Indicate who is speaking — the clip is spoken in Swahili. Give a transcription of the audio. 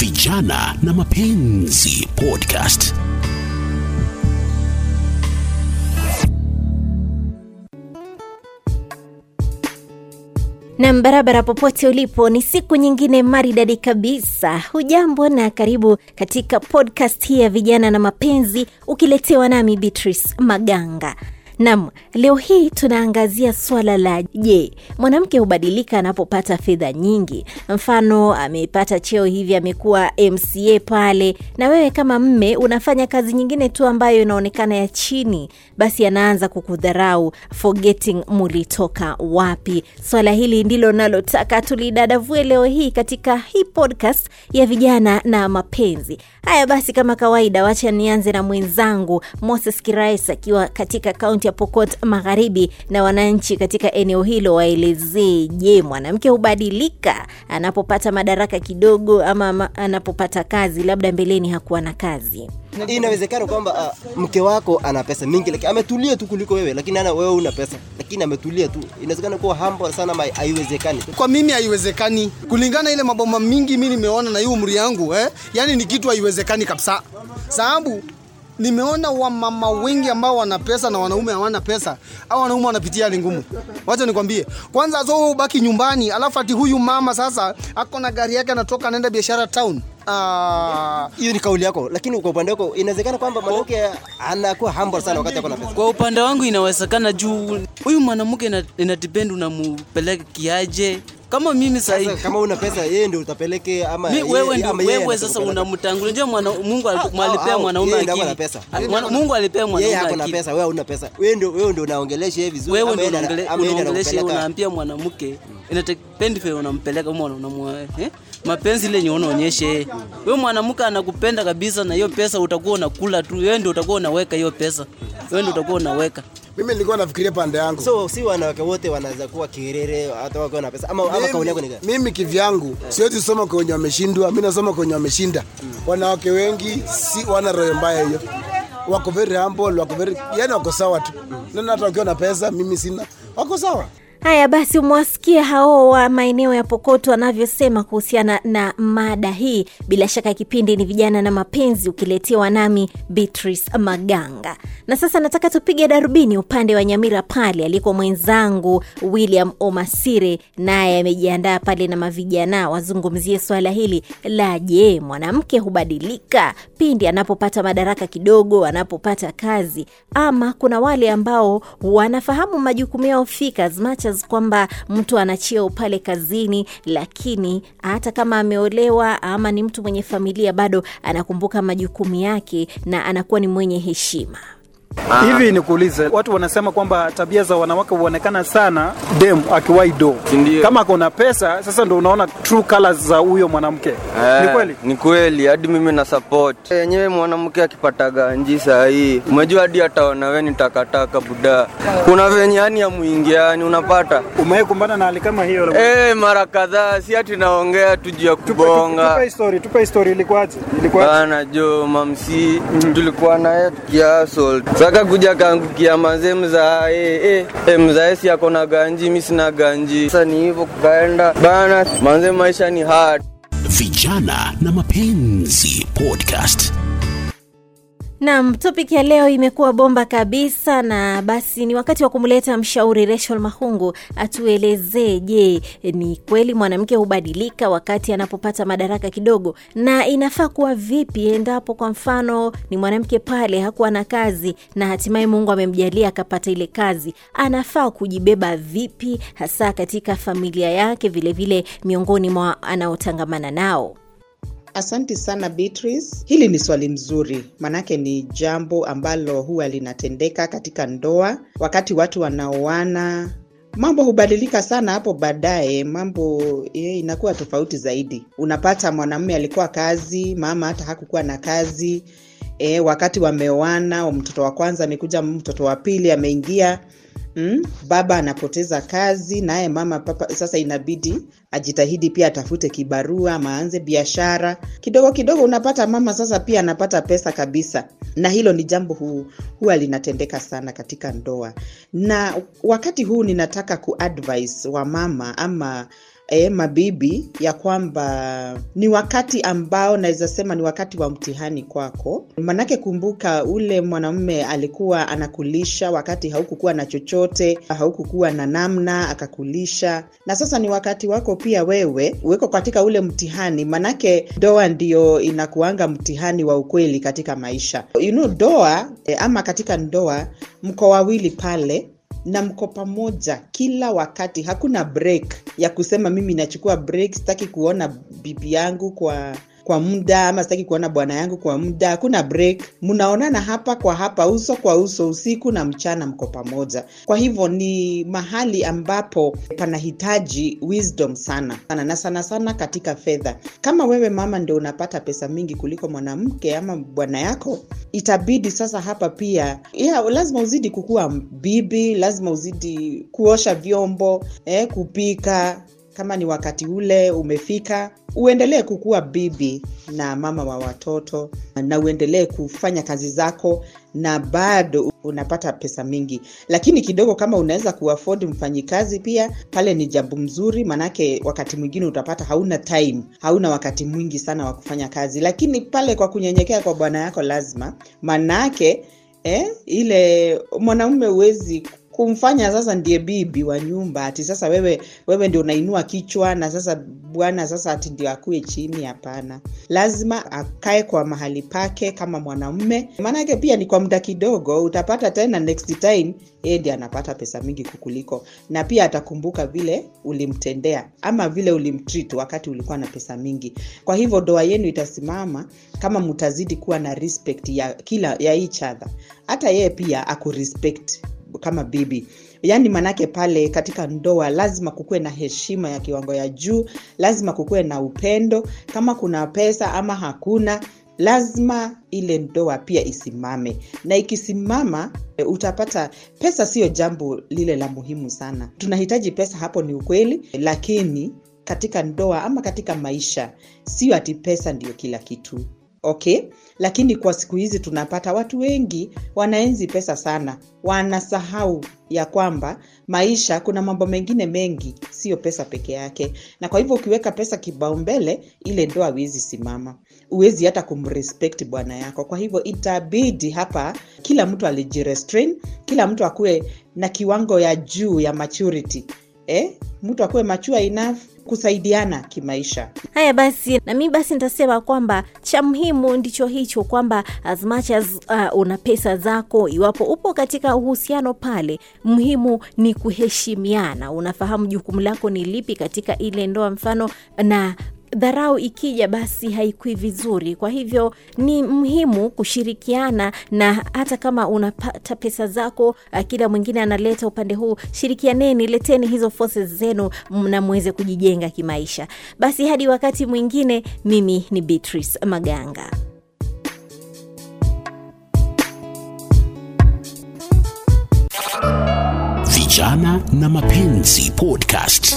Speaker 1: Vijana na Mapenzi Podcast.
Speaker 2: Nam barabara popote ulipo, ni siku nyingine maridadi kabisa. Hujambo na karibu katika podcast hii ya vijana na mapenzi, ukiletewa nami Beatrice Maganga. Nam, leo hii tunaangazia swala la je, mwanamke hubadilika anapopata fedha nyingi? Mfano, amepata cheo hivi, amekuwa MCA pale, na wewe kama mme unafanya kazi nyingine tu ambayo inaonekana ya chini, basi anaanza kukudharau, forgetting mulitoka wapi. Swala hili ndilo nalotaka tulidadavue leo hii katika hii podcast ya vijana na mapenzi. Haya basi, kama kawaida, wacha nianze na mwenzangu Moses Kirais akiwa katika kaunti ya Pokot Magharibi, na wananchi katika eneo hilo waelezee, je, mwanamke hubadilika anapopata madaraka kidogo ama anapopata kazi? Labda mbeleni hakuwa na kazi.
Speaker 3: inawezekana kwamba uh, mke wako ana pesa mingi lakini ametulia tu kuliko wewe lakini ana wewe una pesa lakini ametulia tu inawezekana kuwa humble sana ma haiwezekani
Speaker 4: kwa mimi haiwezekani kulingana ile maboma mingi mi nimeona na hii umri yangu eh? yani ni kitu haiwezekani kabisa sababu nimeona wamama wengi ambao wana pesa na wanaume hawana pesa au wanaume wanapitia hali ngumu. Wacha nikwambie. Kwanza so ubaki nyumbani alafu ati huyu mama sasa ako na gari yake anatoka anaenda biashara town.
Speaker 3: Hiyo uh, ni kauli yako lakini kwa upande wako inawezekana kwamba mwanamke anakuwa humble sana wakati ako na pesa?
Speaker 5: Kwa upande wangu inawezekana juu huyu mwanamke ina- inadepend unampeleka kiaje. Kama mimi
Speaker 3: Sasa kama una pesa yeye ndio utapeleke ama
Speaker 5: mi, wewe ndio
Speaker 3: ama
Speaker 5: wewe sasa unamtangulia. ndio mwana, Mungu mwalipea
Speaker 3: au,
Speaker 5: mwanaume akili. Ah, Mungu alipea mwanaume akili yeye
Speaker 3: pesa wewe una pesa wewe ndio wewe ndio unaongelesha yeye vizuri
Speaker 5: Wewe ndio unaongelesha unaambia mwanamke inatependi vile unampeleka mwana unamwa eh? mapenzi ile unaonyesha. Wewe mwanamke anakupenda kabisa na hiyo pesa utakuwa unakula tu. Wewe ndio utakuwa unaweka hiyo pesa. Wewe ndio utakuwa unaweka.
Speaker 4: Mimi nilikuwa nafikiria pande yangu.
Speaker 3: So si wanawake wote wanaweza kuwa kirere hata wakiwa na pesa. Ama, ama kauli yako ni gani
Speaker 4: mimi kivyangu siwezi soma kwenye wameshindwa mi nasoma kwenye wameshinda. Wanawake wengi si wana roho mbaya hiyo. Wako very humble wako very yani wako sawa tu. Nana hata wakiwa na pesa mimi sina. Wako sawa
Speaker 2: Haya basi, umewasikia hao wa maeneo ya Pokoto wanavyosema kuhusiana na mada hii. Bila shaka kipindi ni vijana na mapenzi, ukiletewa nami Beatrice Maganga. Na sasa nataka tupige darubini upande wa Nyamira pale aliko mwenzangu William Omasire, naye amejiandaa pale na mavijana wazungumzie swala hili la je, mwanamke hubadilika pindi anapopata madaraka kidogo, anapopata kazi, ama kuna wale ambao wanafahamu majukumu yao fika as much as kwamba mtu ana pale kazini, lakini hata kama ameolewa ama ni mtu mwenye familia bado anakumbuka majukumu yake na anakuwa ni mwenye heshima.
Speaker 6: Hivi nikuulize watu wanasema kwamba tabia za wanawake huonekana sana dem akiwai do. Kama kuna pesa sasa ndo unaona true colors za huyo mwanamke. Ni kweli?
Speaker 7: ni kweli hadi mimi na support. Yenyewe mwanamke akipataga nji saa hii umejua hadi ataona we ni takataka buda. Kuna venye yani ya mwingiani unapata.
Speaker 6: Umewahi kumbana na hali kama hiyo
Speaker 7: Eh, mara kadhaa si ati naongea tu juu ya
Speaker 6: tupe story, tupe story ilikuwaje? Ilikuwaje?
Speaker 7: Bana jo mamsi tulikuwa naye tukiasol saka kuja kaangukia manze mzae e, eh, mzae si ako na ganji mi sina ganji sasa ni hivyo kukaenda bana manze maisha ni hard
Speaker 1: Vijana na Mapenzi Podcast.
Speaker 2: Naam, topic ya leo imekuwa bomba kabisa, na basi ni wakati wa kumleta mshauri Rachel Mahungu. Atuelezee, je, ni kweli mwanamke hubadilika wakati anapopata madaraka kidogo, na inafaa kuwa vipi endapo kwa mfano ni mwanamke pale hakuwa na kazi na hatimaye Mungu amemjalia akapata ile kazi, anafaa kujibeba vipi, hasa katika familia yake, vilevile vile miongoni mwa anaotangamana nao.
Speaker 8: Asanti sana Beatrice. Hili ni swali mzuri, manake ni jambo ambalo huwa linatendeka katika ndoa wakati watu wanaoana. Mambo hubadilika sana hapo baadaye, mambo ye, inakuwa tofauti zaidi. Unapata mwanamume alikuwa kazi, mama hata hakukuwa na kazi. E, wakati wameoana, mtoto wa kwanza amekuja, mtoto wa pili ameingia mm, baba anapoteza kazi naye mama papa sasa inabidi ajitahidi pia atafute kibarua maanze biashara. Kidogo kidogo unapata mama sasa pia anapata pesa kabisa. Na hilo ni jambo hu, huwa linatendeka sana katika ndoa. Na wakati huu ninataka kuadvise wamama ama e, mabibi ya kwamba ni wakati ambao naweza sema ni wakati wa mtihani kwako. Manake kumbuka ule mwanamume alikuwa anakulisha wakati haukukuwa na chochote haukukuwa na namna akakulisha. Na sasa ni wakati wako pia wewe uweko katika ule mtihani. Manake ndoa ndio inakuanga mtihani wa ukweli katika maisha. You know, doa eh, ama katika ndoa mko wawili pale na mko pamoja kila wakati. Hakuna break ya kusema mimi nachukua break sitaki kuona bibi yangu kwa kwa muda ama sitaki kuona bwana yangu kwa muda hakuna break. Mnaonana hapa kwa hapa uso kwa uso usiku na mchana mko pamoja. Kwa hivyo ni mahali ambapo panahitaji wisdom sana sana na sana sana katika fedha. Kama wewe mama ndio unapata pesa mingi kuliko mwanamke ama bwana yako itabidi sasa hapa pia yeah, lazima uzidi kukua bibi lazima uzidi kuosha vyombo eh, kupika kama ni wakati ule umefika uendelee kukuwa bibi na mama wa watoto na uendelee kufanya kazi zako na bado unapata pesa mingi. Lakini kidogo kama unaweza kuafod mfanyikazi pia pale ni jambo mzuri manake wakati mwingine utapata hauna time hauna wakati mwingi sana wa kufanya kazi. Lakini pale kwa kunyenyekea kwa bwana yako lazima manake eh, ile mwanaume huwezi kumfanya sasa ndiye bibi wa nyumba ati sasa wewe wewe ndio unainua kichwa na sasa bwana sasa ati ndio akue chini hapana. Lazima akae kwa mahali pake kama mwanamume. Maanake pia ni kwa muda kidogo utapata tena next time yeye ndiye anapata pesa mingi kukuliko. Na pia atakumbuka vile ulimtendea ama vile ulimtreat wakati ulikuwa na pesa mingi. Kwa hivyo doa yenu itasimama kama mtazidi kuwa na respect ya kila ya each other. Hata yeye pia akurespect kama bibi. Yaani manake pale katika ndoa lazima kukuwe na heshima ya kiwango ya juu lazima kukuwe na upendo. Kama kuna pesa ama hakuna lazima ile ndoa pia isimame. Na ikisimama utapata pesa siyo jambo lile la muhimu sana. Tunahitaji pesa hapo ni ukweli lakini katika ndoa ama katika maisha sio ati pesa ndiyo kila kitu okay? Lakini kwa siku hizi tunapata watu wengi wanaenzi pesa sana. Wanasahau ya kwamba maisha kuna mambo mengine mengi sio pesa peke yake. Na kwa hivyo ukiweka pesa kibaumbele ile ndoa huwezi simama. Huwezi hata kumrespect bwana yako. Kwa hivyo itabidi hapa kila mtu alijirestrain kila mtu akuwe na kiwango ya juu ya maturity. Eh? mtu akuwe machua enough kusaidiana kimaisha.
Speaker 2: Haya basi na mi basi nitasema kwamba cha muhimu ndicho hicho kwamba as much as uh, una pesa zako iwapo upo katika uhusiano pale muhimu ni kuheshimiana. Unafahamu jukumu lako ni lipi katika ile ndoa mfano na dharau ikija basi haikui vizuri. Kwa hivyo ni muhimu kushirikiana na hata kama unapata pesa zako uh, kila mwingine analeta upande huu shirikianeni leteni hizo forces zenu na mweze kujijenga kimaisha. Basi hadi wakati mwingine mimi ni beatrice maganga.
Speaker 1: Vijana na Mapenzi Podcast.